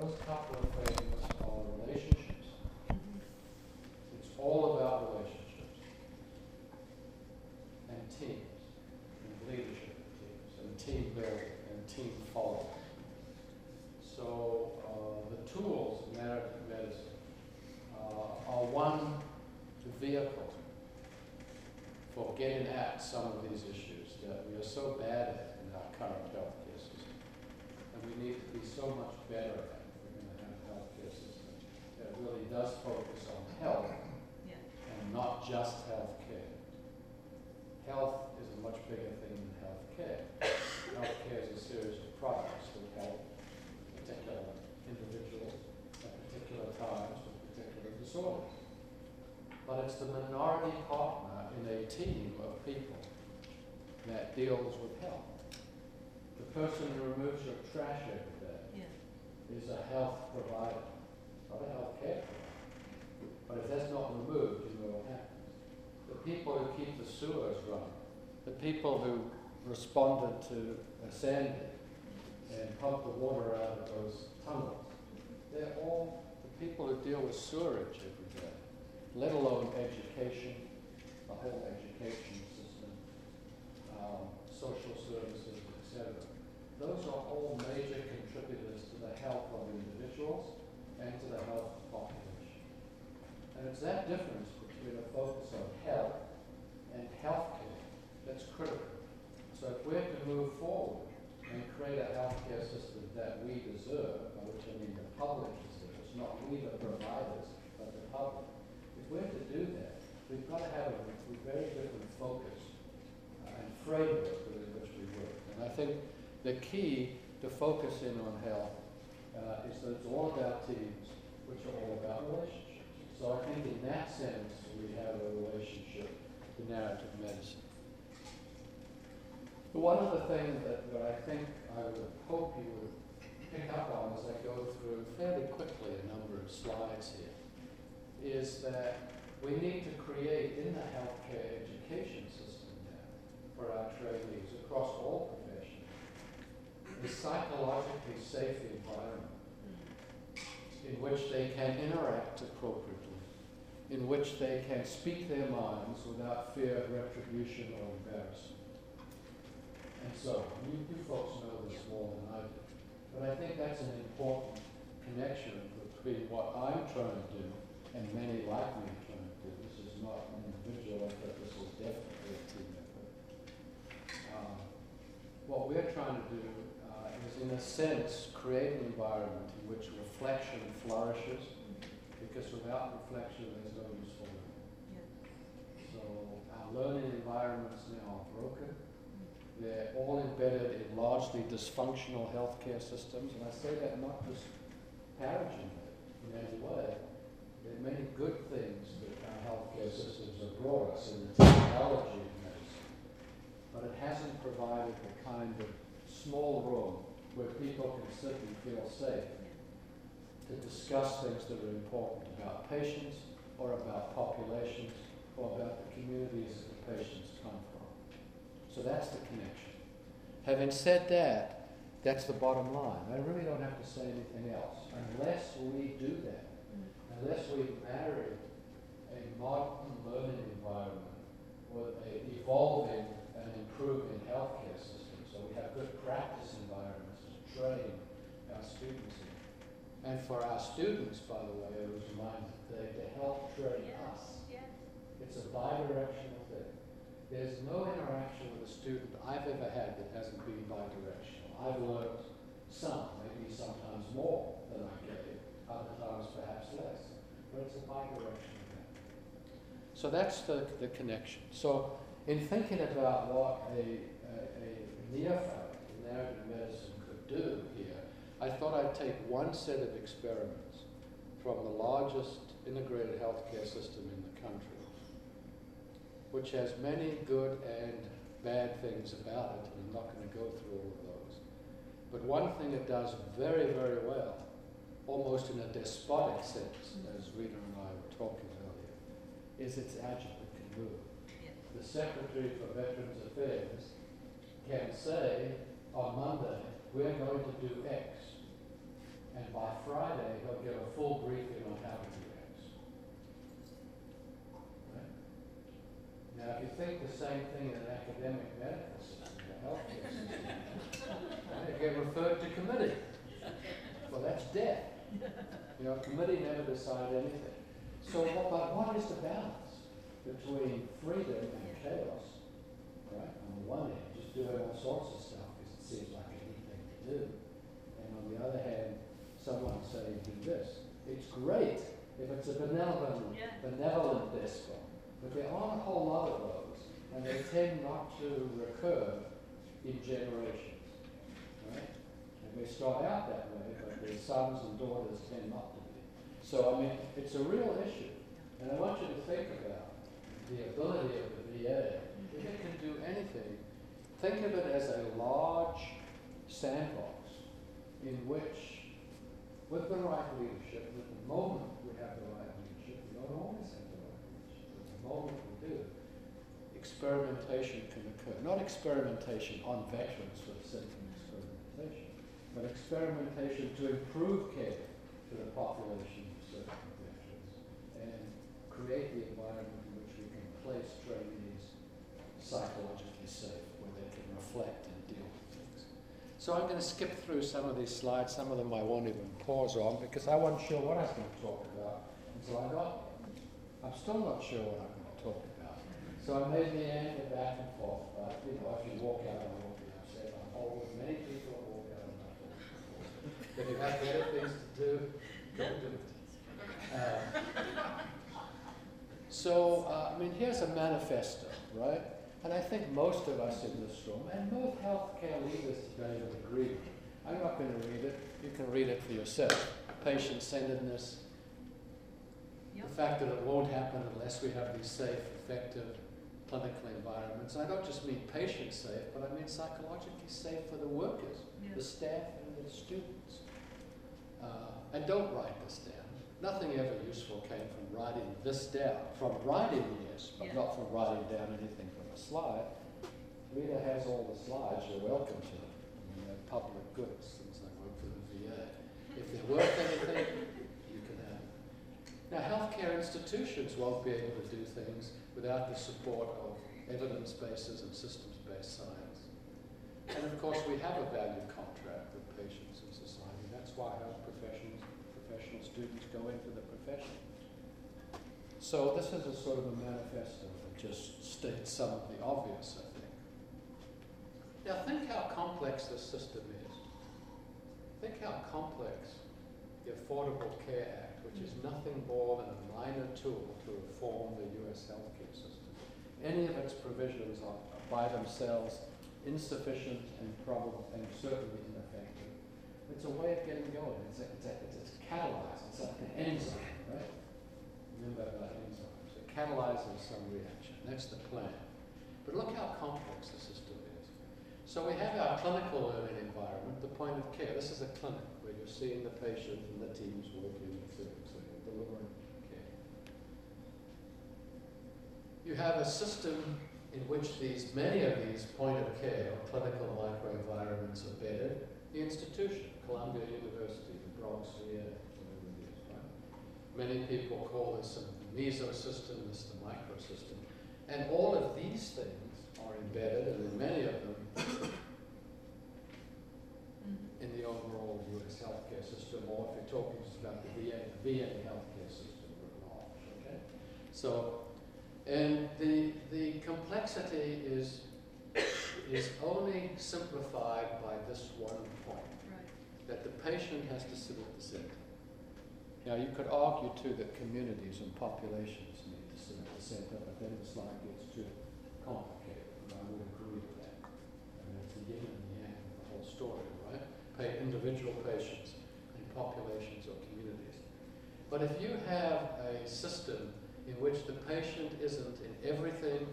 those couple of things are relationships. It's all about relationships. And teams. And leadership of teams. And team building. And team following. So uh, the tools of narrative medicine uh, are one vehicle for getting at some of these issues that we are so bad at in our current healthcare system. And we need to be so much better at if we're going to have a healthcare system that really does focus on health Yeah. and not just healthcare. Health is a much bigger thing than healthcare. Healthcare is a series of products that help particular individuals at particular times with particular disorders. But it's the minority partner in a team of people that deals with health. The person who removes your trash every day Yeah. is a health provider, not a health care provider. But if that's not removed, you know what happens. The people who keep the sewers running, the people who responded to a Sandy and pump the water out of those tunnels, they're all the people who deal with sewerage every day, let alone education, the whole education system, um, social services, etc. Those are all major contributors to the health of individuals and to the health of the population. And it's that difference between a focus on health and healthcare that's critical. So if we're to move forward and create a healthcare system that we deserve, by which I mean the public deserves, not we the providers, but the public, if we're to do that, we've got to have a, a very different focus and framework within which we work. And I think the key to focusing on health uh, is that it's all about teams, which are all about relationships. So I think in that sense, we have a relationship to narrative medicine. But one of the things that, that I think I would hope you would pick up on as I go through fairly quickly a number of slides here is that we need to create in the healthcare education system now for our trainees across all professions a psychologically safe environment in which they can interact appropriately, in which they can speak their minds without fear of retribution or embarrassment. And so, you, you folks know this more than I do, but I think that's an important connection between what I'm trying to do and many like me are trying to do. This is not an individual this is definitely a team effort. Um, what we're trying to do uh, is, in a sense, create an environment in which reflection flourishes, because without reflection, there's no use for learning. Yeah. So our learning environments now are broken. They're all embedded in largely dysfunctional healthcare systems, and I say that not just paraging in any way. There are many good things that healthcare systems have brought us in the technology of medicine, but it hasn't provided the kind of small room where people can sit and feel safe to discuss things that are important about patients or about populations or about the communities that the patients come from. So that's the connection. Having said that, that's the bottom line. I really don't have to say anything else. Unless we do that, unless we marry a modern learning environment with an evolving and improving healthcare system, so we have good practice environments to train our students in. And for our students, by the way, I was reminded today to help train us. Yes. It's a bi-directional thing. There's no interaction with a student I've ever had that hasn't been bi-directional. I've learned some, maybe sometimes more than I gave, other times perhaps less. But it's a bi-directional. So that's the, the connection. So in thinking about what a, a, a neophyte in narrative medicine could do here, I thought I'd take one set of experiments from the largest integrated healthcare system in the country which has many good and bad things about it, and I'm not going to go through all of those. But one thing it does very, very well, almost in a despotic sense, as Rita and I were talking is its adjunct can move. Yeah. The Secretary for Veterans Affairs can say on Monday, we're going to do X. and by Friday, he'll give a full briefing on how to do X. Right? Now, if you think the same thing in an academic medical system, healthcare system, you get referred to committee. Well, that's death. You know, committee never decide anything. So, what, but what is the balance between freedom and chaos? Right? On the one hand, just doing all sorts of stuff because it seems like a neat thing to do. And on the other hand, someone saying do this. It's great if it's a benevolent, Yeah. benevolent despot, but there aren't a whole lot of those, and they tend not to recur in generations. Right? And we start out that way, but their sons and daughters tend not. So, I mean, it's a real issue. And I want you to think about the ability of the VA, if it can do anything, think of it as a large sandbox in which, with the right leadership, with the moment we have the right leadership, we don't always have the right leadership, but the moment we do, experimentation can occur. Not experimentation on veterans for the sake of experimentation, but experimentation to improve care for the population of veterans and create the environment in which we can place trainees psychologically safe, where they can reflect and deal with things. So I'm going to skip through some of these slides. Some of them I won't even pause on because I wasn't sure what I was going to talk about until I got. I'm still not sure what I'm going to talk about. So I may meander back and forth, but you know, if you walk out, I won't be upset. I'm old, many people walk and If you have better things to do, don't do it. Um, so, uh, I mean, here's a manifesto, right? And I think most of us in this room, and most healthcare leaders today would agree. I'm not going to read it. You can read it for yourself. Patient centeredness, Yep. the fact that it won't happen unless we have these safe, effective clinical environments. I don't just mean patient safe, but I mean psychologically safe for the workers, Yeah. the staff, and the students. Uh, and don't write this down. Nothing ever useful came from writing this down. From writing, yes, but Yeah. not from writing down anything from a slide. Rita has all the slides. You're welcome to them. I mean, they're public goods since I work for the VA. If they're worth anything, you can have them. Now, healthcare institutions won't be able to do things without the support of evidence bases and systems based science. And of course, we have a value contract with patients and society. That's why health students go into the profession. So this is a sort of a manifesto that just states some of the obvious, I think. Now think how complex this system is. Think how complex the Affordable Care Act, which is nothing more than a minor tool to reform the US healthcare system. Any of its provisions are by themselves insufficient and probably and certainly ineffective. It's a way of getting going. It's a, it's a, it's a catalyzer. It's like an enzyme, right? Remember about enzymes. It catalyzes some reaction. That's the plan. But look how complex the system is. So we have our clinical learning environment, the point of care. This is a clinic where you're seeing the patient and the teams working them, so you're delivering care. You have a system in which these many of these point of care or clinical microenvironments are bedded. The institution, Columbia University, Bronx, yeah, whatever it is, right? Many people call this a mesosystem, this the microsystem. And all of these things are embedded, and in many of them, Mhm. in the overall US healthcare system, or if you're talking just about the VA, the VA healthcare system writ large, okay? So, and the, the complexity is, is only simplified by this one point, Right. That the patient has to sit at the center. Now, you could argue too that communities and populations need to sit at the center, but then the slide gets too complicated, and I would agree with that. I mean, it's the yin and the yang of the whole story, right? Individual patients and populations or communities. But if you have a system in which the patient isn't in everything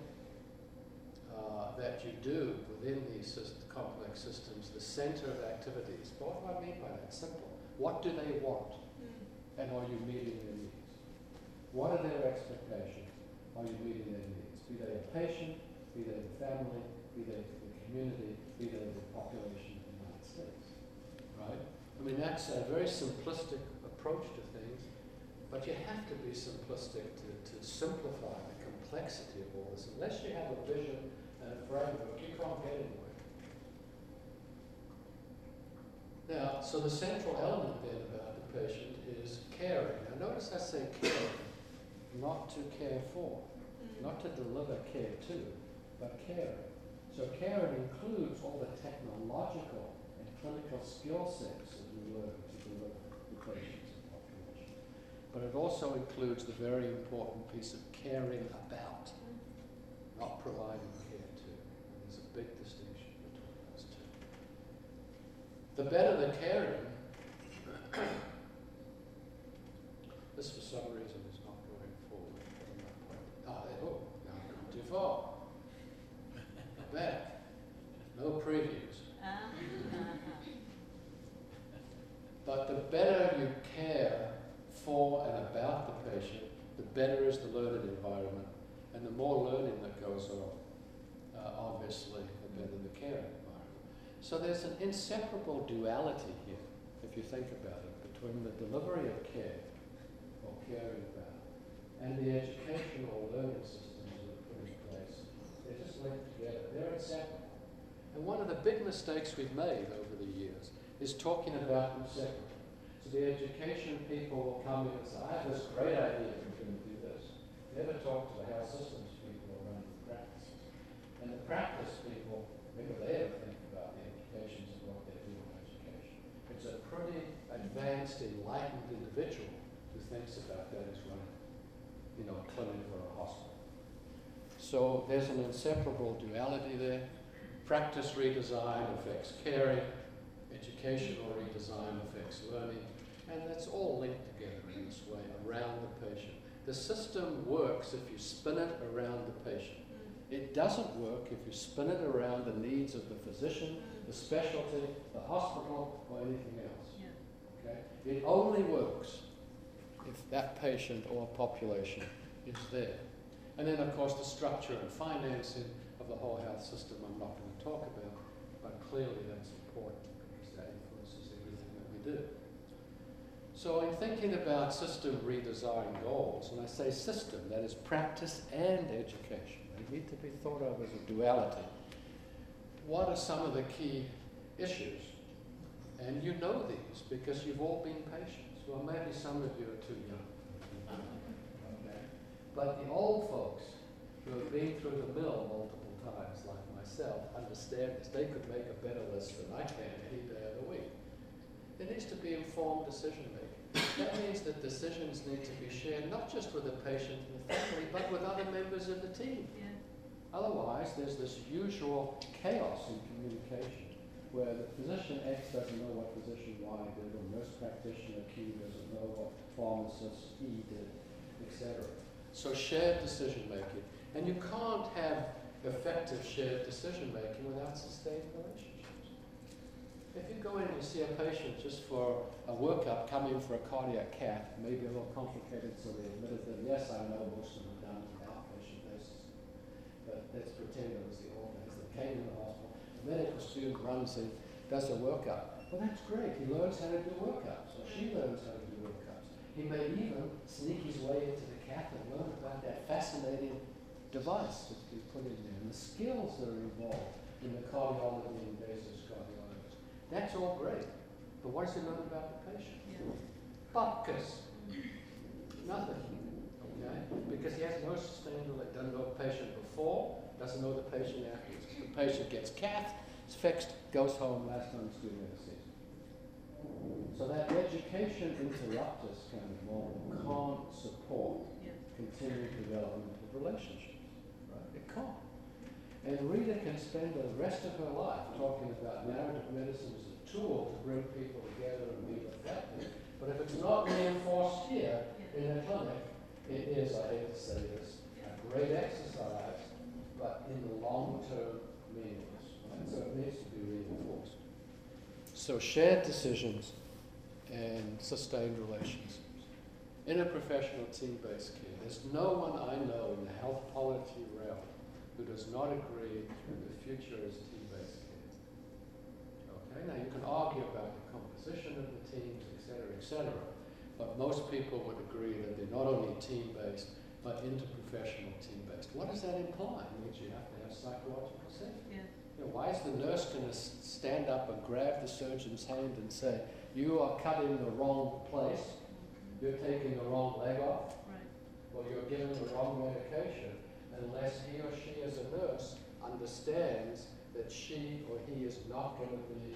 uh, that you do within these syst- complex systems, the center of activities, what do I mean by that? Simple. What do they want? And are you meeting their needs? What are their expectations? Are you meeting their needs? Be they the patient, be they the family, be they the community, be they the population of the United States. Right? I mean, that's a very simplistic approach to things, but you have to be simplistic to, to simplify the complexity of all this. Unless you have a vision and a framework, you can't get anywhere. Now, so the central element then about the patient is caring. Now, notice I say caring, not to care for, mm. not to deliver care to, but caring. So caring includes all the technological and clinical skill sets that we learn to deliver to patients and population. But it also includes the very important piece of caring about, not providing care to. And there's a big distinction between those two. The better the caring, this for some reason is not going forward. Ah, there, oh, now I've gone too far. Back. No previews. But the better you care for and about the patient, the better is the learning environment. And the more learning that goes on, uh, obviously, the better the care. So there's an inseparable duality here, if you think about it, between the delivery of care, or caring about, and the educational learning systems that are put in place. They're just linked together. They're inseparable. And one of the big mistakes we've made over the years is talking about them separately. So the education people will come in and say, I have this great idea, we're going to do this. Never talk to the health systems people running the practices. And the practice people, maybe they ever think about the implications of what they do in education. It's a pretty advanced, enlightened individual who thinks about that as running, you know, a clinic or a hospital. So there's an inseparable duality there. Practice redesign affects caring, educational redesign affects learning, and that's all linked together in this way around the patient. The system works if you spin it around the patient. It doesn't work if you spin it around the needs of the physician, the specialty, the hospital, or anything else. It only works if that patient or population is there. And then, of course, the structure and financing of the whole health system I'm not going to talk about, but clearly that's important because that influences everything that we do. So in thinking about system redesign goals, when I say system, that is practice and education. They need to be thought of as a duality. What are some of the key issues? And you know these because you've all been patients. Well, maybe some of you are too young. Okay. But the old folks who have been through the mill multiple times, like myself, understand this. They could make a better list than I can any day of the week. There needs to be informed decision making. That means that decisions need to be shared not just with the patient and the family, but with other members of the team. Otherwise, there's this usual chaos in communication where the physician X doesn't know what physician Y did, or nurse practitioner Q doesn't know what pharmacist E did, etc. So shared decision making. And you can't have effective shared decision making without sustained relationships. If you go in and see a patient just for a workup, come in for a cardiac cath, maybe a little complicated, so they admitted them, yes, I know most of them done on an outpatient basis. But let's pretend it was the old days. Came in the hospital, medical student runs in, does a workup. Well, that's great. He learns how to do workups, or she learns how to do workups. He may even sneak his way into the cath and learn about that fascinating device that's been put in there and the skills that are involved in the cardiology and invasive cardiologist. That's all great. But what does he learn about the patient? Buckus. Nothing. Okay? Because he has no relation. Doesn't know the patient before, doesn't know the patient afterwards. The patient gets cath, it's fixed, goes home, last time student ever sees. So that education interruptus kind of model can't support continued development of relationships. Right? It can't. And Rita can spend the rest of her life talking about narrative medicine as a tool to bring people together and be effective. But if it's not reinforced here in the clinic, it is, I hate to say this, a great exercise, but in the long term, Right? So it needs to be reinforced. So shared decisions and sustained relationships. professional team-based care. There's no one I know in the health policy realm who does not agree that the future is team-based care. Okay? Now, you can argue about the composition of the teams, et cetera, et cetera, but most people would agree that they're not only team-based, but interprofessional team-based. What does that imply? It means you have to psychological safety. Yeah. You know, why is the nurse going to stand up and grab the surgeon's hand and say, you are cutting the wrong place, you're taking the wrong leg off, Right. or you're giving the wrong medication, unless he or she as a nurse understands that she or he is not going to be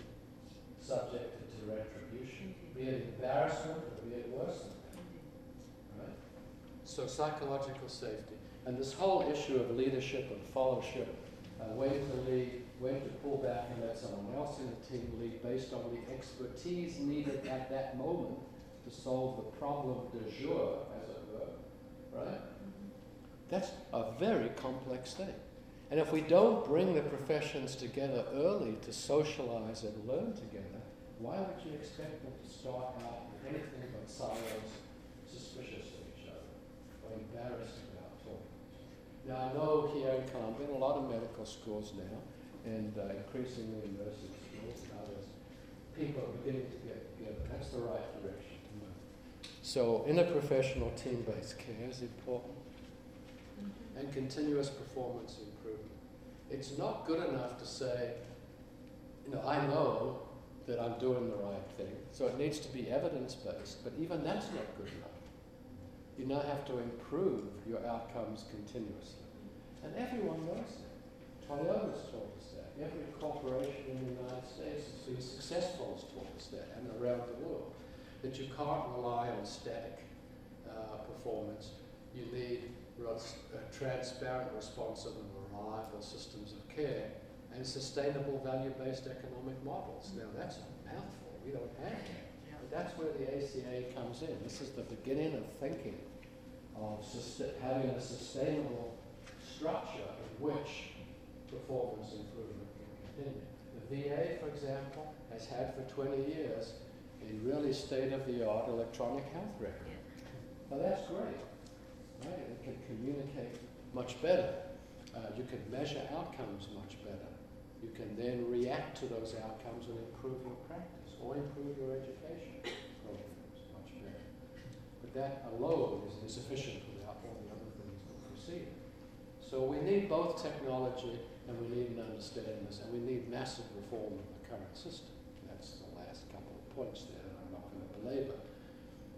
subjected to retribution, mm-hmm. be it embarrassment or be it worse than that. Right? So psychological safety. And this whole issue of leadership and fellowship, uh, when to lead, when to pull back and let someone else in the team lead based on the expertise needed at that moment to solve the problem de jour, as it were, right? That's a very complex thing. And if we don't bring the professions together early to socialize and learn together, why would you expect them to start out with anything but silos, suspicious of each other, or embarrassed? Now, I know here in Columbia, a lot of medical schools now, and uh, increasingly in nursing schools and others, people are beginning to get together. That's the right direction to move. So, interprofessional team-based care is important and continuous performance improvement. It's not good enough to say, you know, I know that I'm doing the right thing, so it needs to be evidence based, but even that's not good enough. You now have to improve your outcomes continuously. And everyone knows that. Toyota's taught us that. Every corporation in the United States that's been successful has taught us that, and around the world. That you can't rely on static uh, performance. You need uh, transparent, responsive, and reliable systems of care and sustainable value-based economic models. Now that's a mouthful. We don't have that. That's where the ACA comes in. This is the beginning of thinking of having a sustainable structure in which performance improvement can continue. The VA, for example, has had for 20 years a really state-of-the-art electronic health record. Now that's great right? It can communicate much better. Uh, you can measure outcomes much better. You can then react to those outcomes and improve your practice or improve your education oh, programs much better. But that alone is insufficient without all the other things that precede it. So we need both technology and we need an understanding this, and we need massive reform of the current system. That's the last couple of points there that I'm not going to belabor.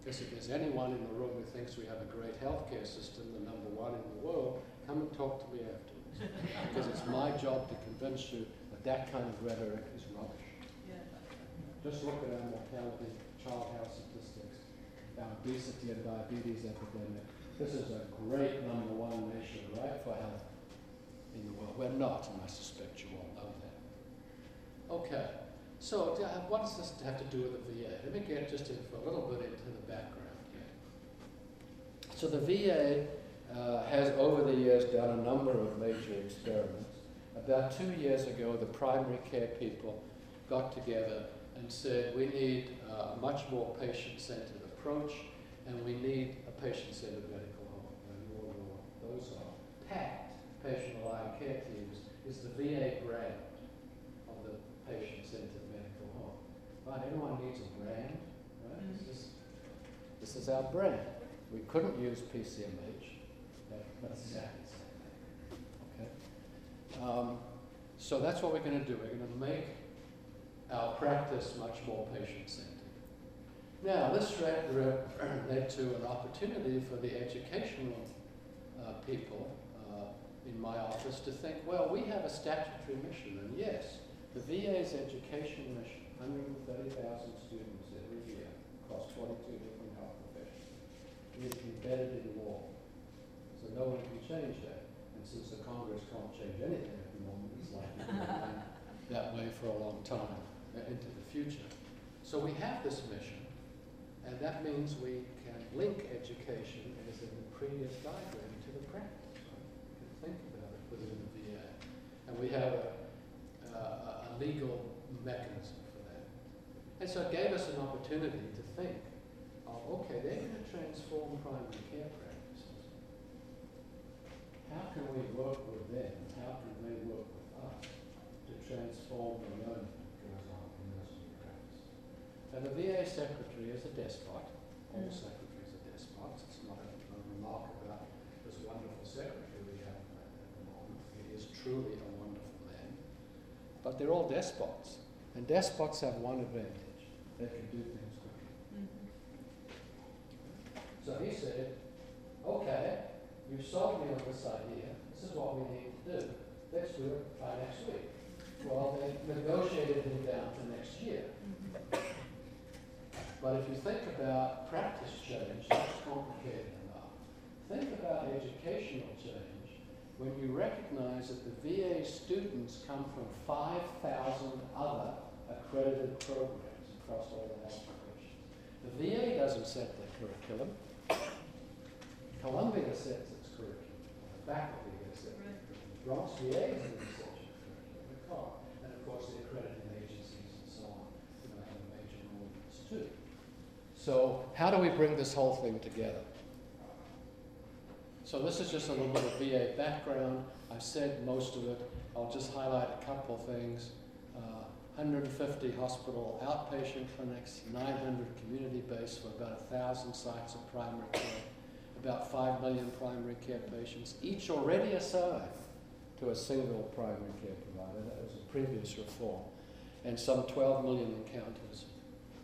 Because if there's anyone in the room who thinks we have a great healthcare system, the number one in the world, come and talk to me afterwards. because it's my job to convince you that that kind of rhetoric. Just look at our mortality, child health statistics, our obesity and diabetes epidemic. This is a great number one nation, right, for health in the world. We're not, and I suspect you all know that. Okay. So, what does this have to do with the VA? Let me get just in for a little bit into the background here. So, the VA uh, has over the years done a number of major experiments. About two years ago, the primary care people got together and said we need uh, a much more patient centered approach and we need a patient centered medical home. Now, you all know what those are. PACT, Patient Aligned Care Teams, is the VA brand of the patient centered medical home. Right, everyone needs a brand, right? Mhm. This, is, this is our brand. We couldn't use PCMH, that, that's exactly the same thing. Okay? Um, so that's what we're going to do. We're going to make our practice much more patient centered. Now, this led to an opportunity for the educational uh, people uh, in my office to think, well, we have a statutory mission, and yes, the VA's education mission, 130,000 students every year across 42 different health professions, is embedded in law. So no one can change that. And since the Congress can't change anything at the moment, it's likely to remain that way for a long time into the future. So we have this mission, and that means we can link education, as in the previous diagram, to the practice. Right? We can think about it within the VA. And we have a, uh, a legal mechanism for that. And so it gave us an opportunity to think, oh, okay, they're going to transform primary care practices. How can we work with them? How can they work with us to transform the learning that goes on in those And the VA secretary is a despot. All Mm. secretaries are despots. It's not a, a remark about this wonderful secretary we have at the moment. He is truly a wonderful man. But they're all despots. And despots have one advantage. They can do things quickly. Mhm. So he said, okay, you've sold me on this idea. This is what we need to do. Let's do it by next week. Well, they negotiated him down to next year. Mhm. But if you think about practice change, that's complicated enough. Think about educational change when you recognize that the VA students come from 5,000 other accredited programs across all the professions. The VA doesn't set the curriculum. Columbia sets its curriculum. The faculty it. Bronx VA is the curriculum, and of course the accrediting agencies and so on, you know, have a major role in this too. So how do we bring this whole thing together? So this is just a little bit of VA background. I've said most of it. I'll just highlight a couple things. Uh, 150 hospital outpatient clinics, 900 community-based for about 1,000 sites of primary care, about 5 million primary care patients, each already assigned to a single primary care provider. That was a previous reform. And some 12 million encounters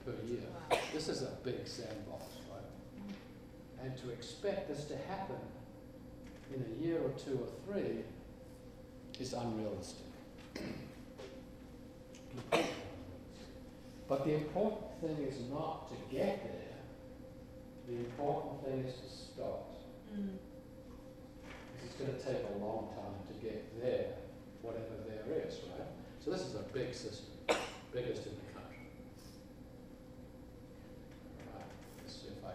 per year. This is a big sandbox, right? And to expect this to happen in a year or two or three is unrealistic. But the important thing is not to get there. The important thing is to start. Mm. Because it's going to take a long time to get there, whatever there is, right? So this is a big system, biggest in the country. Right, let's see if I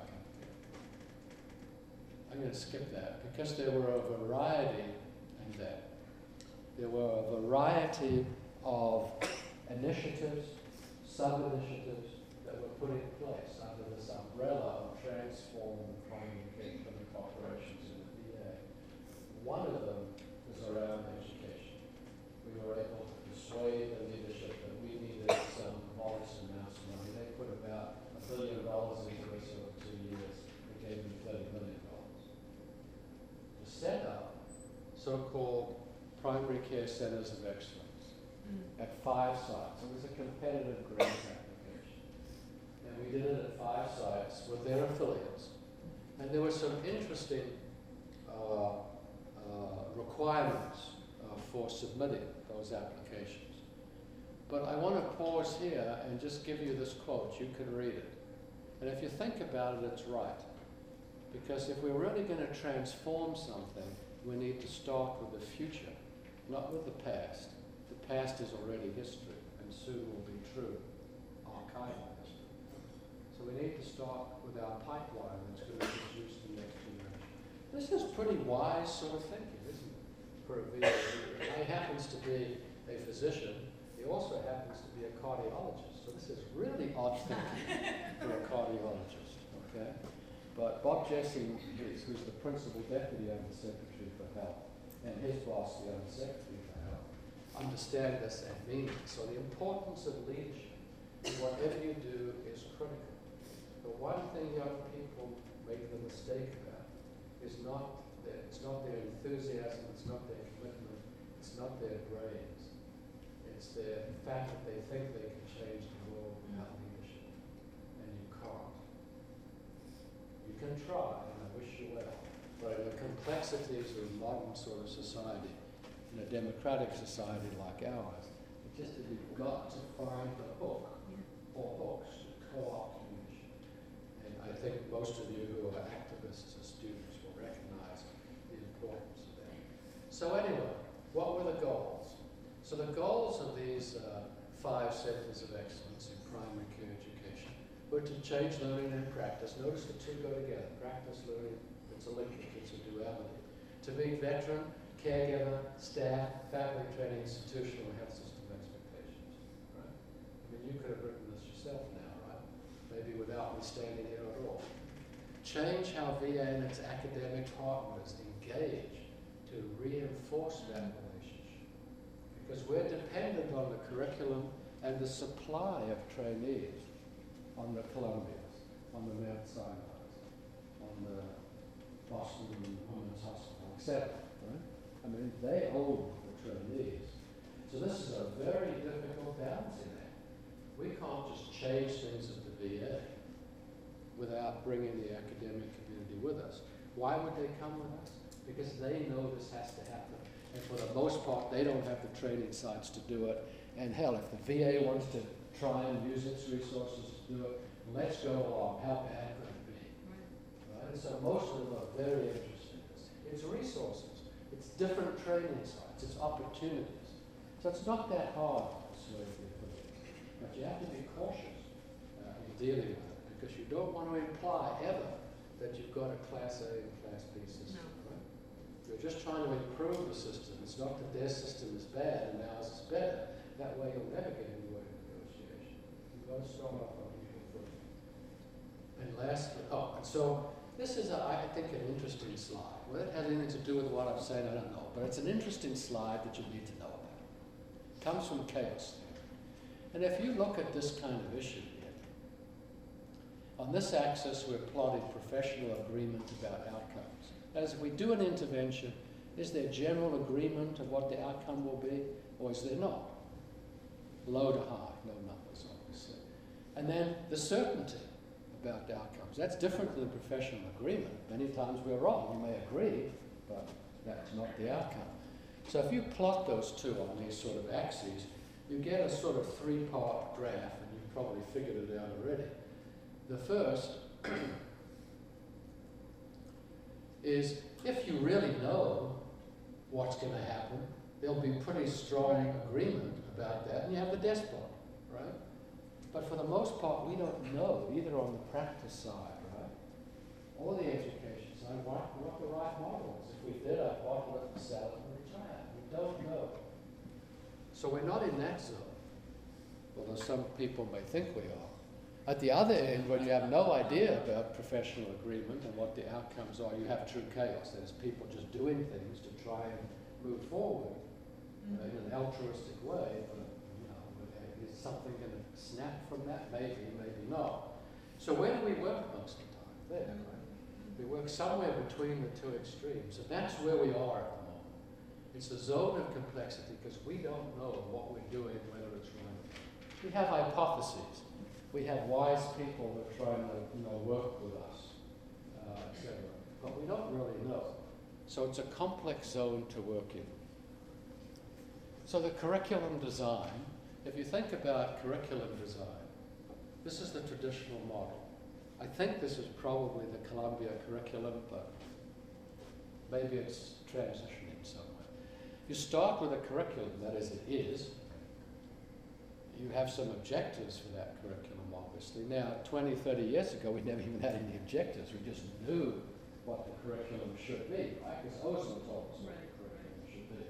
can. Skip that because there were a variety in that. There were a variety of initiatives, sub-initiatives that were put in place under this umbrella of transform primary care clinic operations in the VA. One of them was around education. We were able to persuade the leadership that we needed some modest amounts. They put about a billion dollars into this over two years. We gave them thirty million dollars. To set up so-called primary care centers of excellence Mm. at five sites. It was a competitive grant application. And we did it at five sites with their affiliates. And there were some interesting uh, uh, requirements uh, for submitting those applications. But I want to pause here and just give you this quote. You can read it. And if you think about it, it's right. Because if we're really going to transform something, we need to start with the future, not with the past. The past is already history, and soon will be true archival history. So we need to start with our pipeline that's going to produce the next generation. This is pretty wise sort of thinking, isn't it, for a VA? He happens to be a physician. He also happens to be a cardiologist. So this is really odd thinking for a cardiologist, okay? But Bob Jesse, who's who's the principal deputy under secretary for health, and his boss, the under secretary for health, understand this and mean it. So the importance of leadership whatever you do is critical. The one thing young people make the mistake about is not their, it's not their enthusiasm, it's not their commitment, it's not their brains. It's their fact that they think they can change the world without leadership. And you can't. You can try, and I wish you well, but in the complexities of modern sort of society, in a democratic society like ours, it's just that you've got to find the hook or hooks to co-opt leadership. And I think most of you who are activists or students will recognize the importance of that. So anyway, what were the goals? So the goals of these uh, five centers of excellence in primary care were to change learning and practice. Notice the two go together. Practice, learning, it's a linkage, it's a duality. To meet veteran, caregiver, staff, family training, institutional health system expectations. Right? I mean, you could have written this yourself now, right? Maybe without me standing here at all. Change how VA and its academic partners engage to reinforce that relationship. Because we're dependent on the curriculum and the supply of trainees. On the Columbias, on the Mount Sinai's, on the Boston Women's Hospital, etc. Right? I mean, they own the trainees. So this is a very difficult balancing act. We can't just change things at the VA without bringing the academic community with us. Why would they come with us? Because they know this has to happen. And for the most part, they don't have the training sites to do it. And hell, if the VA wants to try and use its resources do it, let's go along. How bad could it be? Right? And so most of them are very interested in this. It's resources. It's different training sites. It's opportunities. So it's not that hard to persuade the affiliates. But you have to be cautious uh, in dealing with it because you don't want to imply ever that you've got a Class A and Class B system. Right? You're just trying to improve the system. It's not that their system is bad and ours is better. That way you'll never get anywhere in negotiation. You've got to start off on. And lastly, oh, and so this is, a, I think, an interesting slide. Whether it has anything to do with what I'm saying, I don't know. But it's an interesting slide that you need to know about. It comes from chaos theory. And if you look at this kind of issue here, on this axis we're plotting professional agreement about outcomes. As we do an intervention, is there general agreement of what the outcome will be, or is there not? Low to high, no numbers, obviously. And then the certainty about outcomes. That's different than the professional agreement. Many times we're wrong. We may agree, but that's not the outcome. So if you plot those two on these sort of axes, you get a sort of three-part graph, and you've probably figured it out already. The first is if you really know what's going to happen, there'll be pretty strong agreement about that, and you have the despot? But for the most part, we don't know, either on the practice side, right, or the education side, what, what the right model is. If we did, I'd bottle and sell it and retire. We don't know. So we're not in that zone, although some people may think we are. At the other end, when you have no idea about professional agreement and what the outcomes are, you have true chaos. There's people just doing things to try and move forward uh, in an altruistic way, but something going to snap from that? Maybe, maybe not. So where do we work most of the time? There, right? We work somewhere between the two extremes, and that's where we are at the moment. It's a zone of complexity because we don't know what we're doing, whether it's right. We have hypotheses we have wise people that try to you know, work with us, uh, etc. But we don't really know. So it's a complex zone to work in. So the curriculum design, if you think about curriculum design, this is the traditional model. I think this is probably the Columbia curriculum, but maybe it's transitioning somewhere. You start with a curriculum, that is, it is. You have some objectives for that curriculum obviously. Now, 20, 30 years ago, we never even had any objectives. We just knew what the curriculum should be, right? Because Osler told us what the curriculum should be.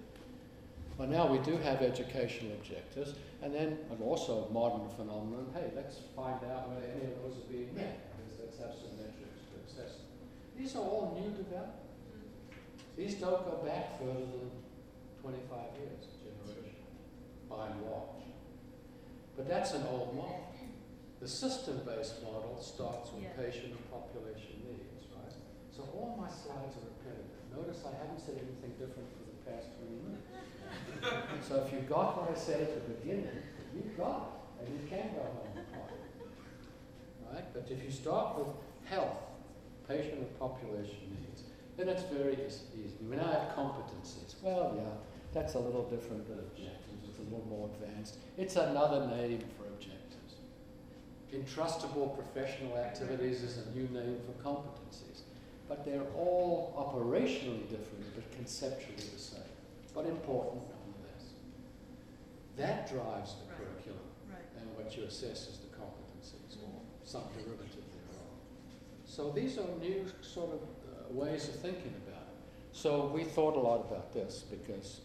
But now we do have educational objectives, and then, and also a modern phenomenon, hey, let's find out whether any of those are being met. Let's have some metrics to assess them. These are all new developments. These don't go back further than 25 years, generation, by and large. But that's an old model. The system-based model starts with yeah. patient and population needs, right? So all my slides are repetitive. Notice I haven't said anything different for the past 20 minutes. So if you got what I said at the beginning, you got it, and you can go home Right? But if you start with health, patient and population needs, then it's very easy. We now have competencies. Well, yeah, that's a little different than objectives. It's a little more advanced. It's another name for objectives. Entrustable professional activities is a new name for competencies. But they're all operationally different, but conceptually the same. But important nonetheless. That drives the right. curriculum. Right. And what you assess is the competencies or some derivative thereof. So these are new sort of uh, ways of thinking about it. So we thought a lot about this because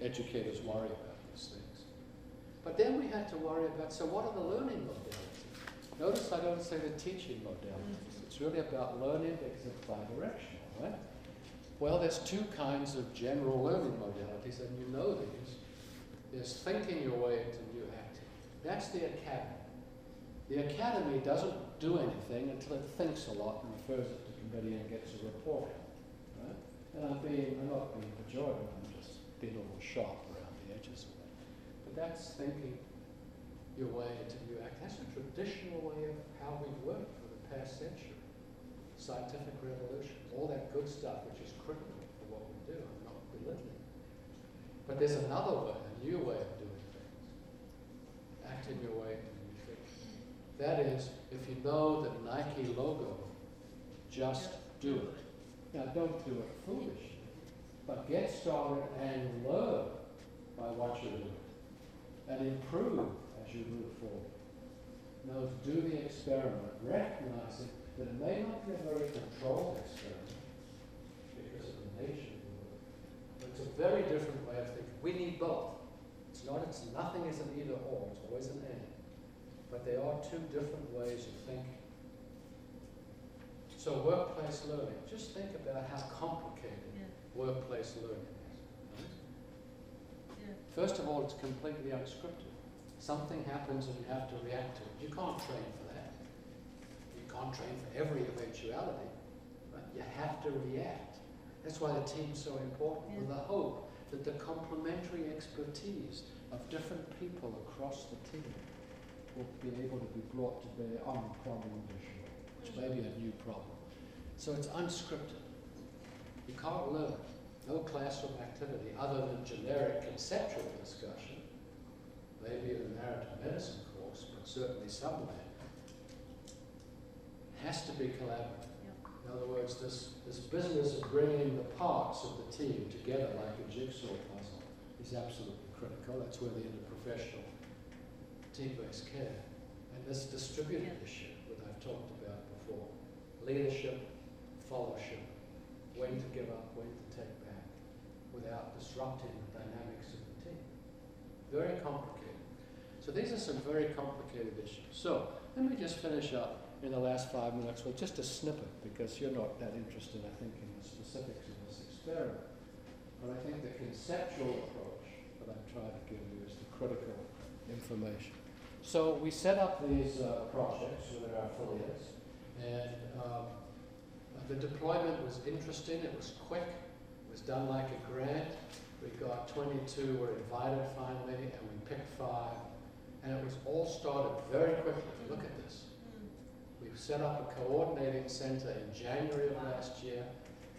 educators worry about these things. But then we had to worry about, so what are the learning modalities? Notice I don't say the teaching modalities. It's really about learning because it's bidirectional, right? Well, there's two kinds of general learning modalities, and you know these. There's thinking your way into new acting. That's the academy. The academy doesn't do anything until it thinks a lot and refers it to committee and gets a report. Right? And I'm being, I'm not being pejorative, I'm just being a little sharp around the edges of it. But that's thinking your way into new act. That's a traditional way of how we've worked for the past century. Scientific revolution, all that good stuff which is critical for what we do. I'm not belittling. But there's another way, a new way of doing things. Act in your way into new things. That is, if you know the Nike logo, just do it. Now, don't do it foolishly, but get started and learn by what you're doing and improve as you move forward. Now, do the experiment, recognizing that it may not be a very controlled experiment because of the nature of the work, but it's a very different way of thinking. We need both. It's not, it's nothing is an either or, it's always an and. But they are two different ways of thinking. So workplace learning, just think about how complicated Yeah, workplace learning is. right? yeah. First of all, it's completely unscripted. Something happens and you have to react to it. You can't train for that. You for every eventuality. Right? You have to react. That's why the team's so important, with the hope that the complementary expertise of different people across the team will be able to be brought to bear on the problem jour, which may be a new problem. So it's unscripted. You can't learn. No classroom activity other than generic conceptual discussion, maybe in a narrative medicine course, but certainly somewhere, has to be collaborative. In other words, this, this business of bringing the parts of the team together like a jigsaw puzzle is absolutely critical. That's where the interprofessional team-based care and this distributed Yeah. issue that I've talked about before, leadership, fellowship, when to give up, when to take back, without disrupting the dynamics of the team. Very complicated. So these are some very complicated issues. So let me just finish up in the last five minutes with just a snippet, because you're not that interested, I think, in the specifics of this experiment. But I think the conceptual approach that I'm trying to give you is the critical information. So we set up these uh, projects with our affiliates, and um, the deployment was interesting, it was quick, it was done like a grant. We got 22 were invited finally, and we picked five, and it was all started very quickly. Look at this. We set up a coordinating center in January of last year.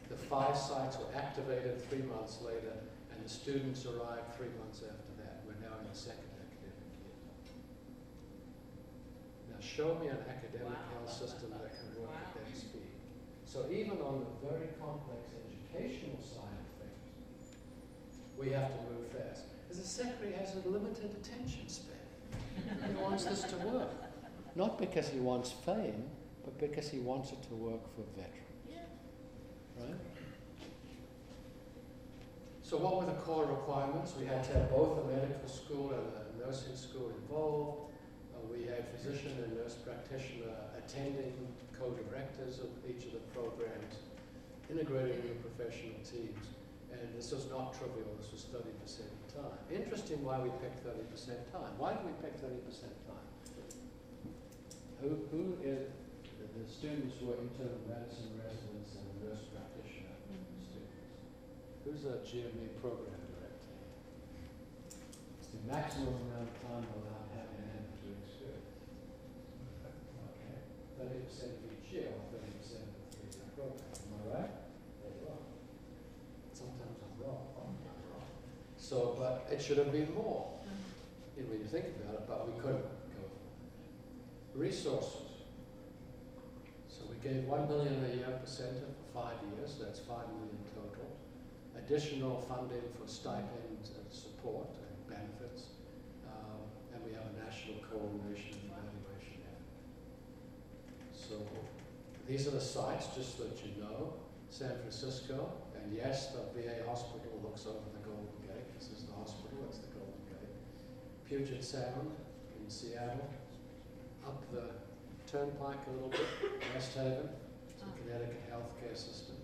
The five sites were activated three months later, and the students arrived three months after that. We're now in the second academic year. Now, show me an academic Wow. health system that can work at that speed. So even on the very complex educational side of things, we have to move fast. Because the secretary has a limited attention span. He wants this to work. Not because he wants fame, but because he wants it to work for veterans, right? So what were the core requirements? We had to have both a medical school and a nursing school involved. Uh, we had physician and nurse practitioner attending co-directors of each of the programs, integrating the professional teams. And this was not trivial, this was 30% time. Interesting why we picked 30% time. Why did we pick 30% time? Who, who is, the, students were internal medicine residents and nurse practitioner mm-hmm. students. Who's a GME program director? It's the maximum amount of time allowed having an to experience. Okay, thirty percent of each year, or thirty percent of the three-year program, am I right? There you are. Sometimes I'm wrong, I'm wrong. So, but it should have been more, you know, when you think about it, but we couldn't. Resources. So we gave one million a year per center for five years, that's five million total. Additional funding for stipends and support and benefits. Um, and we have a national coordination and evaluation effort. So these are the sites, just so that you know. San Francisco, and yes, the VA hospital looks over the Golden Gate. This is the hospital, it's the Golden Gate. Puget Sound in Seattle, up the turnpike a little bit, West Haven, it's a Ah. Connecticut healthcare system.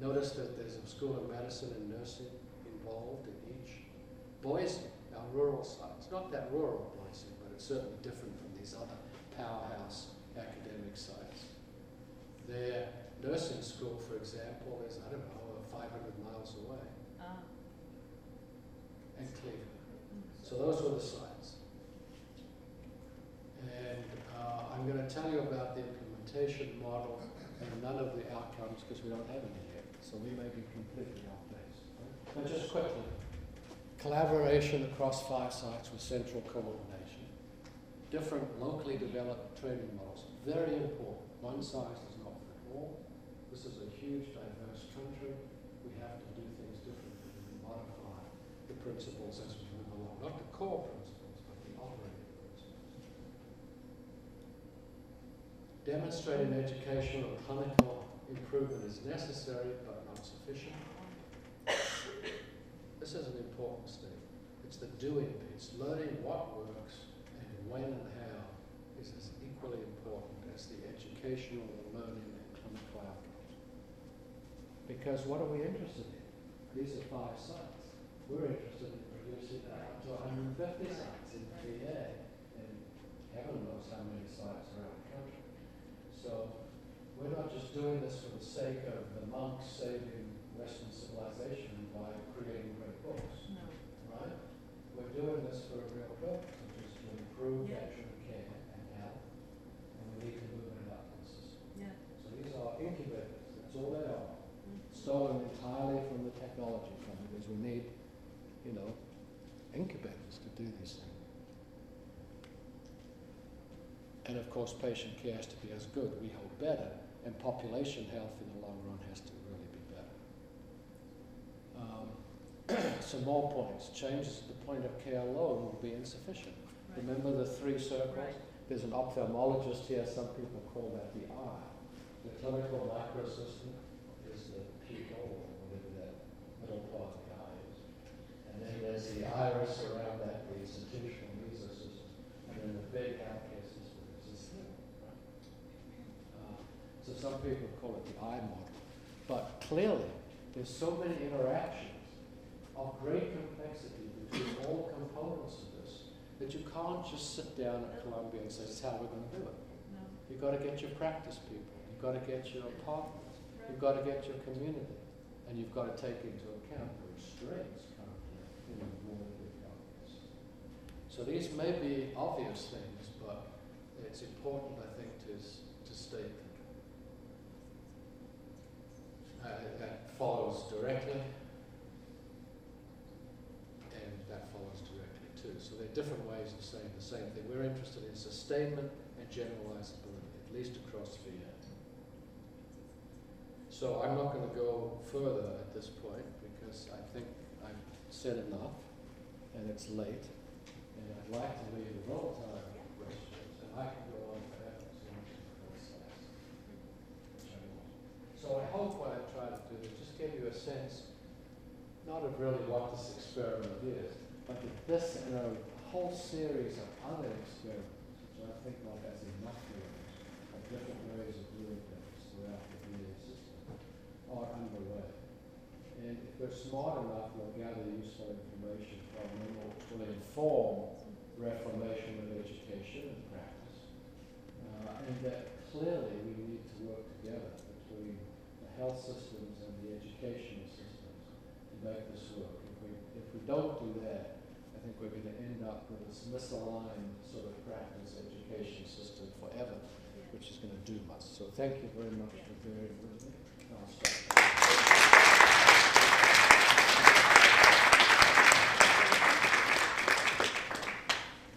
Notice that there's a school of medicine and nursing involved in each. Boise, our rural sites, not that rural Boise, but it's certainly different from these other powerhouse academic sites. Their nursing school, for example, is, I don't know, 500 miles away, Ah, and Cleveland. So those were the sites. And uh, I'm going to tell you about the implementation model and none of the outcomes because we don't have any yet. So we may be completely off base. But just quickly, collaboration across five sites with central coordination. Different locally developed training models, very important. One size does not fit all. This is a huge, diverse country. We have to do things differently and modify the principles as we move along. Not the core principles, but the operating principles. Demonstrating educational and clinical improvement is necessary but not sufficient. This is an important statement. It's the doing piece. Learning what works and when and how is as equally important as the educational, learning, and clinical outcomes. Because what are we interested in? These are five sites. We're interested in producing up to 150 sites in VA, and heaven knows how many sites the country. So we're not just doing this for the sake of the monks saving Western civilization by creating great books, no, right? We're doing this for a real purpose, which is to improve Yeah. veteran care and health, and we need to move it up in the system. yeah, So these are incubators, that's all they are. mm, Stolen entirely from the technology companies. We need, you know, incubators to do these things. And of course, patient care has to be as good, we hope better, and population health in the long run has to really be better. Um, some more points. Changes at the point of care alone will be insufficient. right, Remember the three circles? right, There's an ophthalmologist here, some people call that the eye. The clinical microsystem is the pupil, or whatever that middle part of the eye is. And then there's the iris around that, the institutional mesosystem. And then the big healthcare system is the slit, right? Uh, So some people call it the I model. But clearly, there's so many interactions of great complexity between all components of this that you can't just sit down at Columbia and say, this is how we're going to do it. no, You've got to get your practice people, you've got to get your partners, right, you've got to get your community, and you've got to take into account the restraints currently in the more big companies. So these may be obvious things, but it's important, I think, to, to state them. Uh, that follows directly, and that follows directly too. So there are different ways of saying the same thing. We're interested in sustainment and generalizability, at least across the VA. So I'm not going to go further at this point because I think I've said enough and it's late. And I'd like to leave a little time for questions. And I can go on forever as long as the course lasts, which I won't. So I hope what I try to do is just give you a sense, not of really what this experiment is, but that this and a whole series of other experiments, which I think not as years, of different ways of doing things throughout the VA system, are underway. And if we're smart enough, we'll gather useful information from them, will inform reformation of education and practice. Uh, and that clearly we need to work together between health systems and the educational systems to make this work. If we, if we don't do that, I think we're going to end up with this misaligned sort of practice education system forever, which is going to doom us. So thank you very much for bearing with me.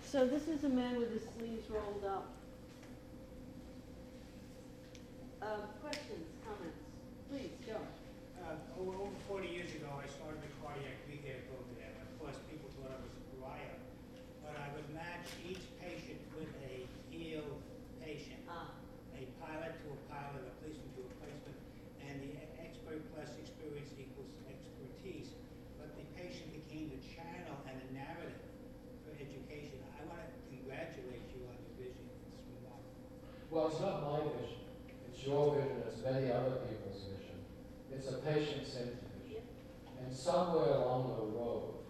So this is a man with his sleeves rolled up. Uh, questions, comments? Please, Joe. Uh, over, over forty years ago, I started a cardiac rehab program. Of course, people thought I was a pariah. But I would match each patient with a healed patient, Ah, a pilot to a pilot, a policeman to a policeman, and the e- expert plus experience equals expertise. But the patient became the channel and the narrative for education. I want to congratulate you on your vision. It's remarkable. Well, it's not my vision. It's your vision. It's many other people's vision. It's a patient-centered vision. And somewhere along the road,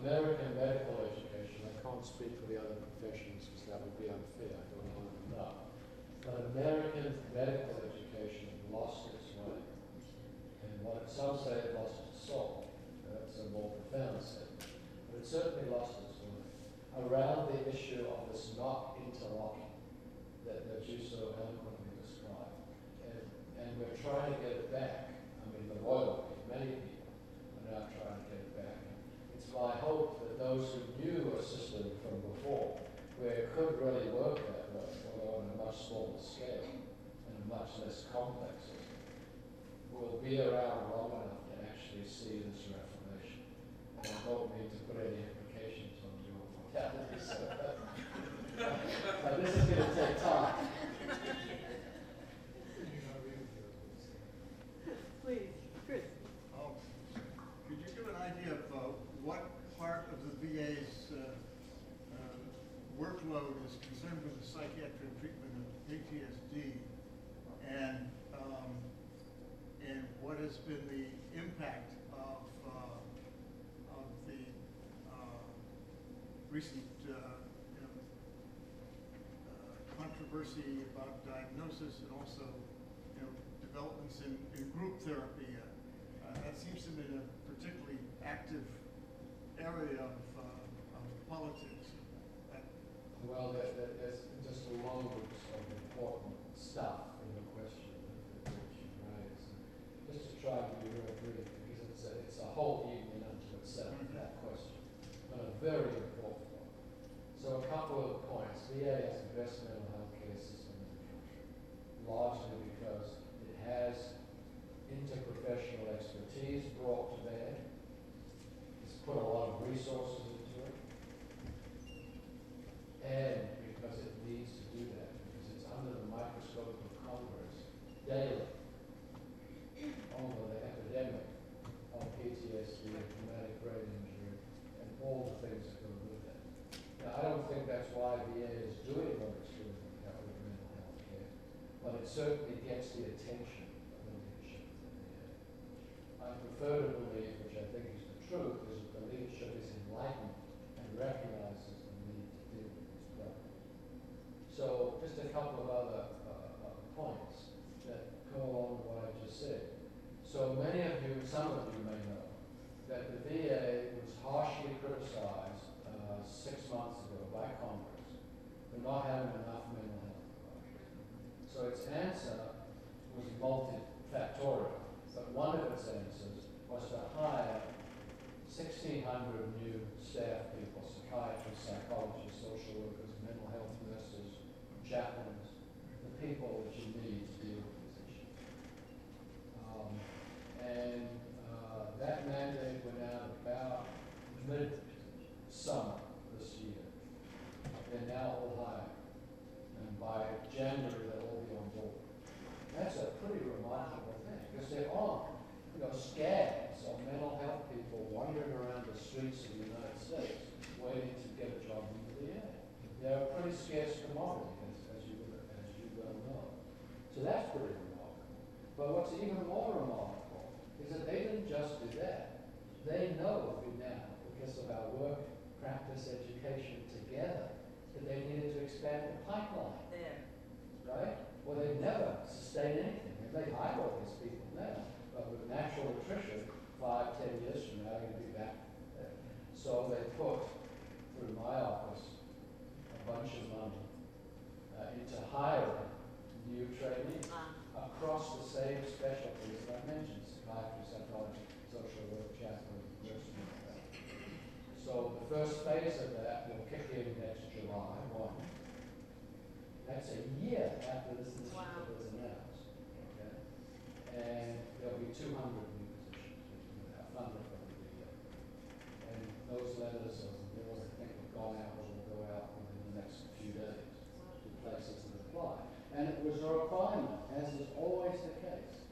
American medical education, I can't speak for the other professions because that would be unfair, I don't know. But American medical education lost its way. And what some say it lost its soul, that's a more profound statement, but it certainly lost its way around the issue of this not interlocking that, that you so eloquently described. And, and we're trying to get it back. I mean, the royal, many people are now trying to get it back. It's my hope that those who knew a system from before, where it could really work that way, although on a much smaller scale and a much less complex system, will be around long enough to actually see this reformation. And I don't mean to put any implications on your mortality, so. This is gonna take time. Please, Chris. Could you give an idea of uh, what part of the VA's uh, uh, workload is concerned with the psychiatric treatment of PTSD? And, um, and what has been the impact of, uh, of the uh, recent, uh, you know, uh, about diagnosis and also, you know, developments in, in group therapy. Uh, uh, that seems to be a particularly active area of, uh, of politics. Well, there, there, there's just a long list of important stuff in the question that, you raised. Just to try and be real brief, because it's a, it's a whole evening unto itself, Mhm. that question, but a very important one. So a couple of points. VA has the best mental health care system in the country, largely because it has interprofessional expertise brought to bear. It's put a lot of resources into it. And because it needs to do that, because it's under the microscope of Congress daily over the epidemic of PTSD and traumatic brain injury and all the things that go with it. Now, I don't think that's why VA is doing what it's doing with health- with mental health care, but it certainly gets the attention of the the I prefer to believe, which I think is the truth, is that the leadership is enlightened and recognizes the need to deal with these problems. So just a couple of other uh, uh, points that go along with what I just said. So many of you, some of you may know, that the VA was harshly criticized uh, six months ago by Congress for not having enough mental health providers. So its answer was multifactorial, but one of its answers was to hire 1,600 new staff people, psychiatrists, psychologists, social workers, mental health nurses, chaplains, the people that you need to deal with these issues. Um, and uh, that mandate went out about mid-summer this year. They're now all hired, and by January they'll all be on board. That's a pretty remarkable thing, because there are, you know, scads of mental health people wandering around the streets of the United States waiting to get a job in the VA. They're a pretty scarce commodity, as, as you, as you well know. So that's pretty remarkable. But what's even more remarkable is that they didn't just do that. They know now, because of our work, education together, that they needed to expand the pipeline There. right? Well, they've never sustained anything. They may hire all these people now, but with natural attrition, five, ten years from now, gonna be back there. So they put, through my office, a bunch of money uh, into hiring new trainees across the same specialties that I mentioned, psychiatry, psychology, social work, chaplain, nursing, and that. So the first phase of that will kick in next July one. That's a year after this Wow. was announced, okay? And there'll be two hundred new positions, funded from the VA. And those letters of, yours, I think, have gone out, or will go out within the next few days to places that apply. And it was a requirement, as is always the case.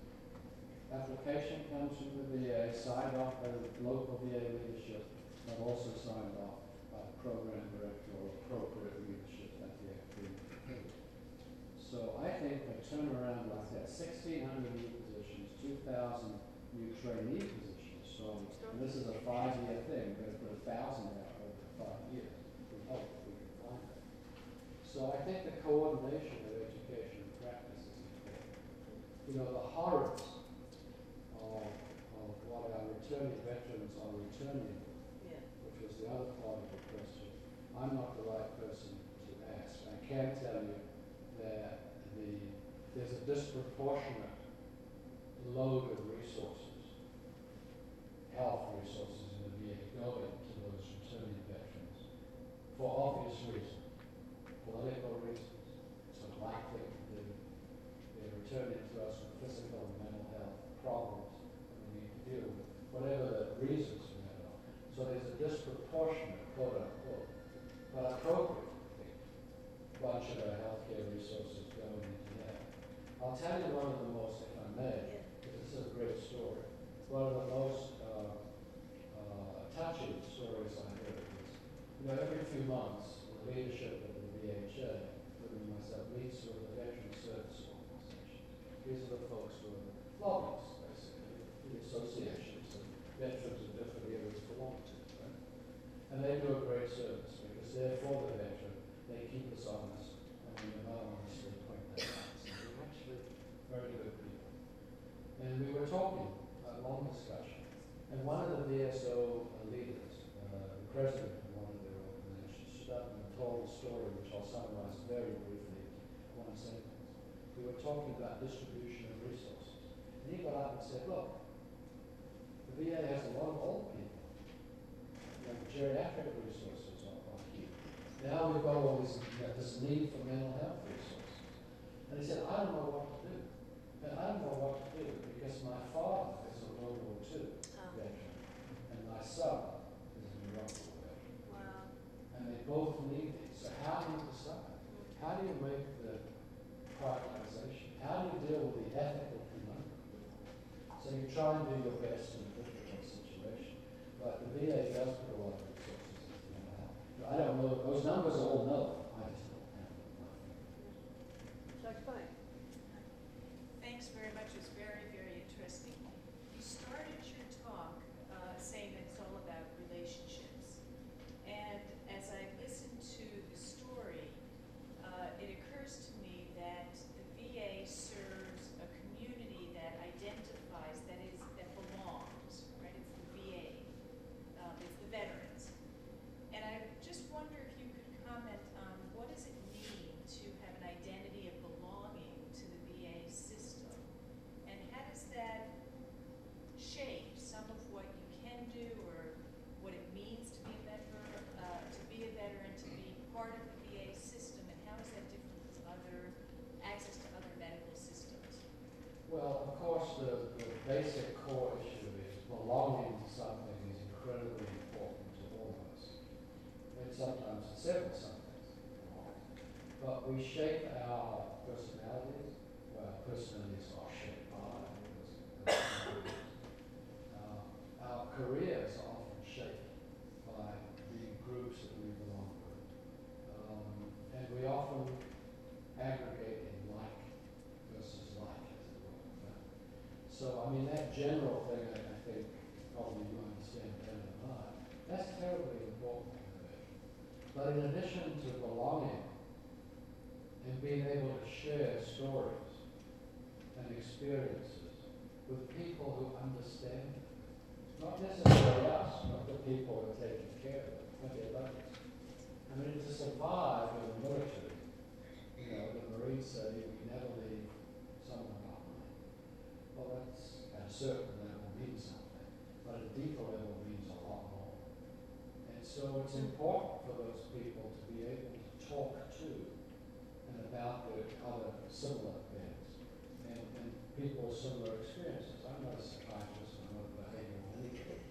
Application comes from the VA, signed off by the local VA leadership, but also signed off by the program director or appropriate leadership at the FD. So I think a turnaround like that, sixteen hundred new positions, two thousand new trainee positions, So, this is a five-year thing, we're gonna put a thousand out over five years. We hope we can find that. So I think the coordination of education and practice is important. You know, the horrors of, of what our returning veterans are returning Yeah. which was the other part of the question. I'm not the right person to ask. I can tell you that the, there's a disproportionate load of resources, health resources in the VA going to those returning veterans for obvious reasons, political reasons. It's a right thing to do. They're returning to us with physical and mental health problems that we need to deal with, whatever the reasons that. So there's a disproportionate, quote unquote, but appropriate, I bunch of our healthcare resources going into that. I'll tell you one of the most, if I may, because this is a great story. One of the most uh, uh, touching stories I heard was, you know, every few months, the leadership of the VHA, including myself, meets with the Veteran Service Organization. These are the folks who are the lobbyists, basically, the associations that veterans of different eras belong? And they do a great service because they're for the veteran, they keep us honest, and we anonymously point that out. So they're actually very good people. And we were talking, a long discussion, and one of the VSO leaders, uh, the president of one of their organizations, stood up and told a story which I'll summarize very briefly one sentence. We were talking about distribution of resources. And he got up and said, look, the VA has a lot of old people. Geriatric resources are, are key. Now we've got all this, need for mental health resources. And he said, I don't know what to do. And I don't know what to do because my father is a World War II Um, veteran and my son is an Iraq War veteran. Wow. And they both need these. So how do you decide? How do you make the prioritization? How do you deal with the ethical conundrum? So you try and do your best in a difficult situation. But the VA does put a lot of resources into mental health. I don't know, those numbers are all known. I just don't have them. at my Fine. Thanks very much, it was very, very interesting. You started your talk uh, saying that it's all about relationships. And as I listened to the story, uh, it occurs to me that the VA serves a community that identifies, that is, that belongs, right? It's the VA, um, it's the veterans. And I just wonder if you could comment on what does it mean to have an identity of belonging to the VA system? And how does that shape some of what you can do or what it means to be a veteran, uh, to be a veteran, to be part of the VA system? And how is that different from other, access to other medical systems? Well, of course, the, the basic core issue is belonging to something is incredibly important to all of us. And sometimes it's several somethings. But we shape our personalities, well, personalities are shaped by our. Uh, our careers are often shaped by the groups that we belong to. Um, and we often aggregate in like versus like, as it were. So, I mean, that general thing, I, I think, probably you understand better than I, that's terribly important. But in addition to belonging being able to share stories and experiences with people who understand it, not necessarily us, but the people who are taking care of it, others. I mean, to survive in the military, you know, the Marines say we never leave someone behind. Well, that's at a certain level means something, but at a deeper level means a lot more. And so it's important for those people to be able to talk to about their other similar things and, and people's similar experiences. I'm not a psychiatrist, I'm not a behavioral anything,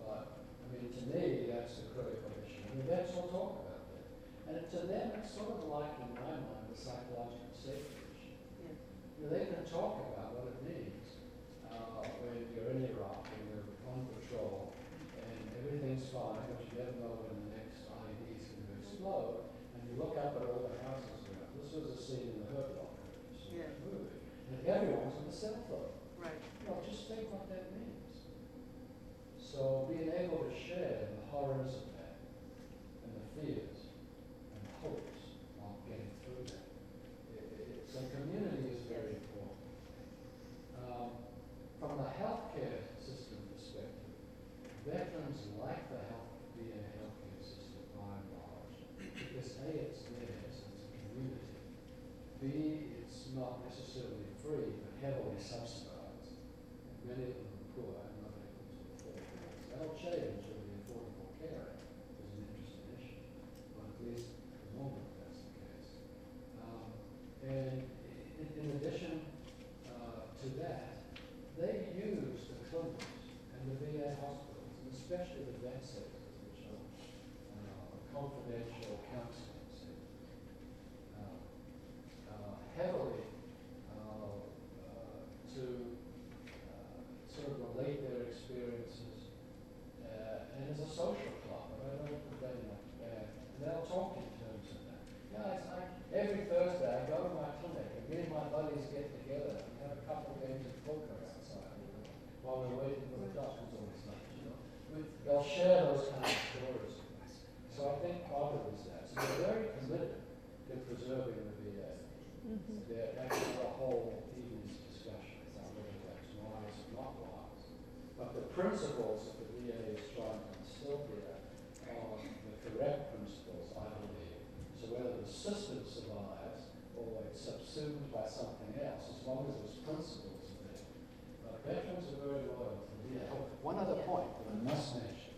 but I mean, to me, that's the critical issue. And the vets will talk about that. And to them, it's sort of like, in my mind, the psychological safety issue. Yeah. You know, they can talk about what it means uh, when you're in Iraq and you're on patrol and everything's fine, but you never know when the next IED is going to explode. And you look up at all the houses was a scene in the Hurt Locker in the Yeah. movie. And everyone's on a cell phone. Right. Well, just think what that means. So being able to share the horrors of that and the fears and the hopes of getting through that. It, it, so community is very important. Um, from the healthcare system perspective, veterans like the health, VA healthcare system by and large, because A, it's theirs, it's a community. It's not necessarily free, but heavily subsidized. And many of them are poor and not able to afford. That'll change with the Affordable Care Act, is an interesting issue, but at least at the moment that's the case. Um, and in, in addition uh, to that, they use the clinics and the VA hospitals, and especially the vet centers, which are uh, confidential counseling centers, uh, uh, heavily uh, uh, to uh, sort of relate their experiences. Uh, and as a social club, and I don't put that in a bad, and they'll talk in terms Every Thursday I go to my clinic and me and my buddies get together and have a couple of games of poker outside, while we're waiting for the doctors on this night, you know. They'll share those kind of stories with us. So I think part of it is that. So they're very committed to preserving the VA. Mhm. There, that's a whole evening's discussion about whether that's wise or not wise. But the principles that the VA is trying to instill here are the correct principles, I believe. So whether the system survives or it's subsumed by something else, as long as those principles are there. But veterans are very loyal to the VA. One other point that I must mention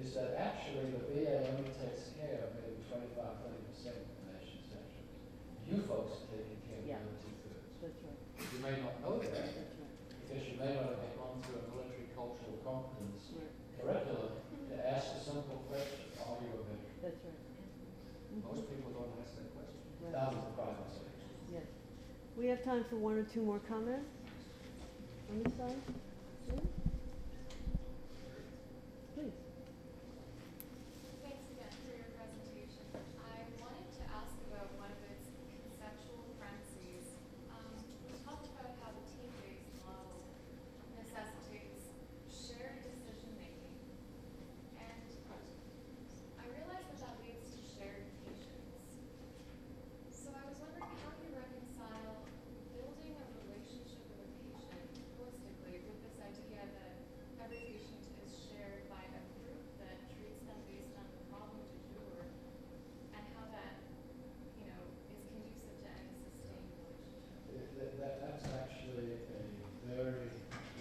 is that actually the VA only takes care of maybe 25, 30 percent of the nation's veterans. You folks are taking care of the other two thirds. Right, You may not know that right. because you may not have gone through a military cultural competence Right, curriculum to ask a simple question, are you a veteran? Most people don't ask that question. Thousands of sectors. Yes. We have time for one or two more comments? On this side? Yeah? Please. Thanks again for your presentation. I wanted to ask about one of its conceptual premises. Um, you talked about how the team-based model necessitates shared decision-making. And I realize that that leads to shared patience. So I was wondering how you reconcile building a relationship with a patient holistically with this idea that every patient is shared by a group that treats them based on the problem du jour, and how that, you know, is conducive to any sustained relationship. That, that, that's actually a very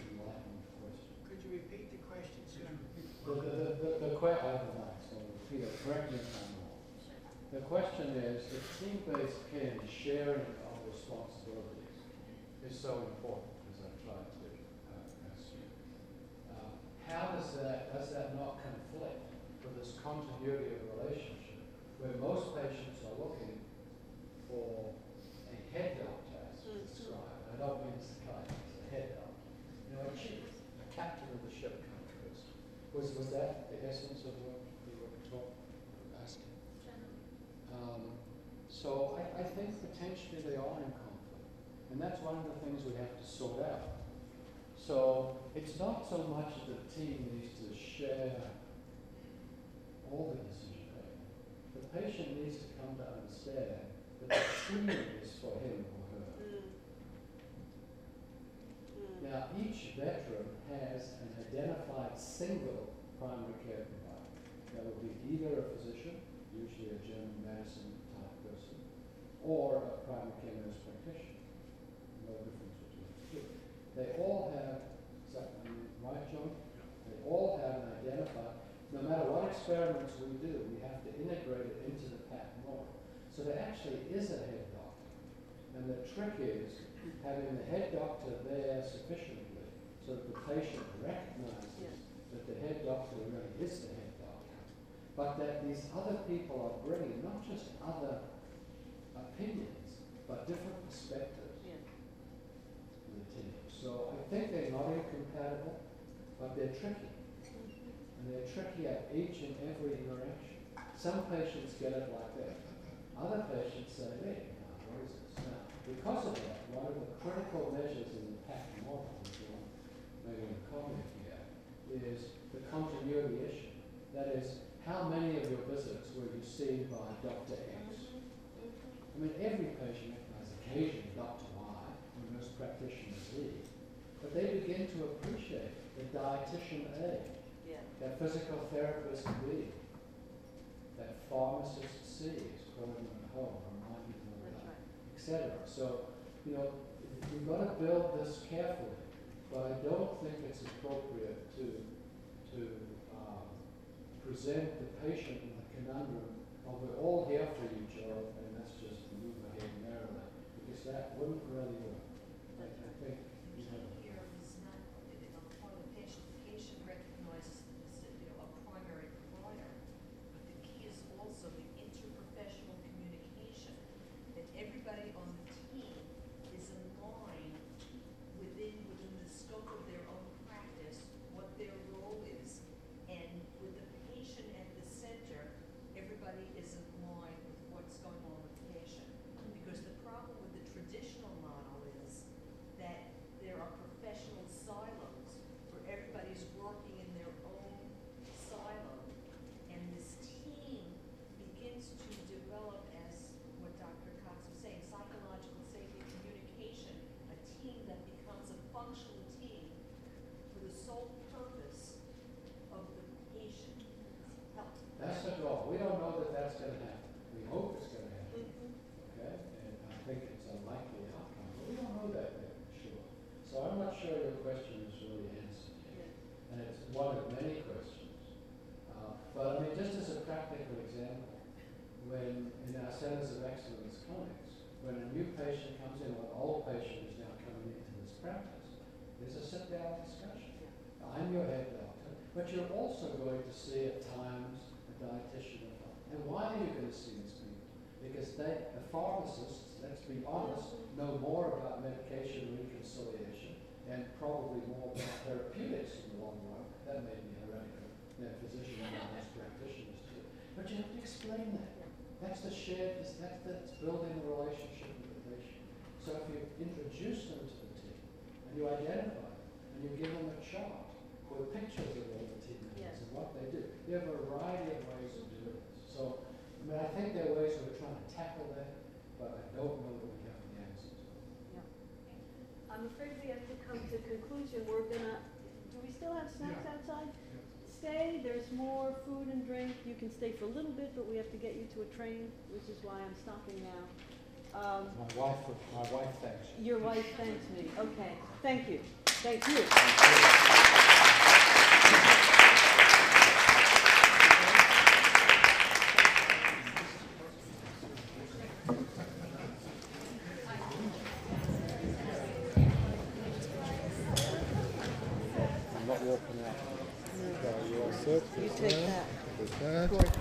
enlightened question. Could you repeat the question, sir? The, the, the, the, the que- I have a mic, so Peter, correct me if I'm wrong. The question is, the team-based care and sharing of responsibilities is so important, as I've tried to uh, ask you. Uh, how does that, does that not conflict with this continuity of relationship, where most patients are looking for a head doctor, as Mhm. described. I don't mean psychiatrist, a head doctor. You know, a chief, a captain of the ship kind of person. Was, was that the essence of what you were talking, asking? Um, so I, I think potentially they are in conflict. And that's one of the things we have to sort out. So it's not so much that the team needs to share all the decision making. The patient needs to come to understand that the team is for him or her. Mm. Mm. Now, each veteran has an identified single primary care provider. That would be either a physician, usually a general medicine or a primary care nurse practitioner. No difference between the two. They all have, is that, I right, John? They all have an identified, no matter what experiments we do, we have to integrate it into the PACT model. So there actually is a head doctor. And the trick is having the head doctor there sufficiently so that the patient recognizes Yes. that the head doctor really is the head doctor, but that these other people are bringing not just other opinions, but different perspectives the. So I think they're not incompatible, but they're tricky. Mm-hmm. And they're tricky at each and every interaction. Some patients get it like that. Other patients say, hey, what is this? Now, because of that, one of the critical measures in the PACT model, if you want maybe a comment here, is the continuity issue. That is, how many of your visits were you seen by Dr. X? I mean, every patient has occasionally Dr. Y, or most practitioners Z, but they begin to appreciate the dietitian A, Yeah. that physical therapist B, that pharmacist C is calling them at home, reminding them of that, right. etc. So, you know, you've got to build this carefully, but I don't think it's appropriate to to um, present the patient with a conundrum of we're all here for you, Joe, and let's just move ahead merrily, because that wouldn't really work. I, I think The you know, key here is not, uh, for the patient, the patient recognizes them as, uh, you know, a primary provider. But the key is also the interprofessional communication, that everybody on the team is in line within, within the scope of their own practice, what their role is. And with the patient at the center, everybody is in line with what's going on with the patient. Because the problem with the traditional model is that there are professional silos where everybody's working in their own silo. And this team begins to develop as what Dr. Cox was saying, psychological safety communication, a team that becomes a functional team for the sole purpose of the patient health. that's the goal. We don't know that that's going to happen. We hope it's going to happen. Okay, and I think it's a likely outcome, but we don't know that yet, for sure. So I'm not sure your question is really answered yet, and it's one of many questions. Uh, but I mean, just as a practical example, when in our centers of excellence clinics, when a new patient comes in, or an old patient is now coming into this practice, there's a sit-down discussion. I'm your head doctor, but you're also going to see at times a dietitian. And why are you going to see people? Because they, the pharmacists, let's be honest, know more about medication reconciliation and probably more about therapeutics in the long run. That may be heretical than physicians and nurse practitioners do. But you have to explain that. That's the shared, that's, that's building a relationship with the patient. So if you introduce them to the team and you identify them and you give them a chart with pictures of all the team members and what they do, you have a variety of ways of doing this. So, I mean, I think there are ways we're trying to tackle that, but I don't know that we have the answer to it. I'm afraid we have to come to conclusion. We're gonna, do we still have snacks Yeah. outside? Stay, there's more food and drink. You can stay for a little bit, but we have to get you to a train, which is why I'm stopping now. Um, My wife, my wife thanks you. your wife thanks me. Okay, thank you. Thank you. I'm not walking out. Okay, you all set? You take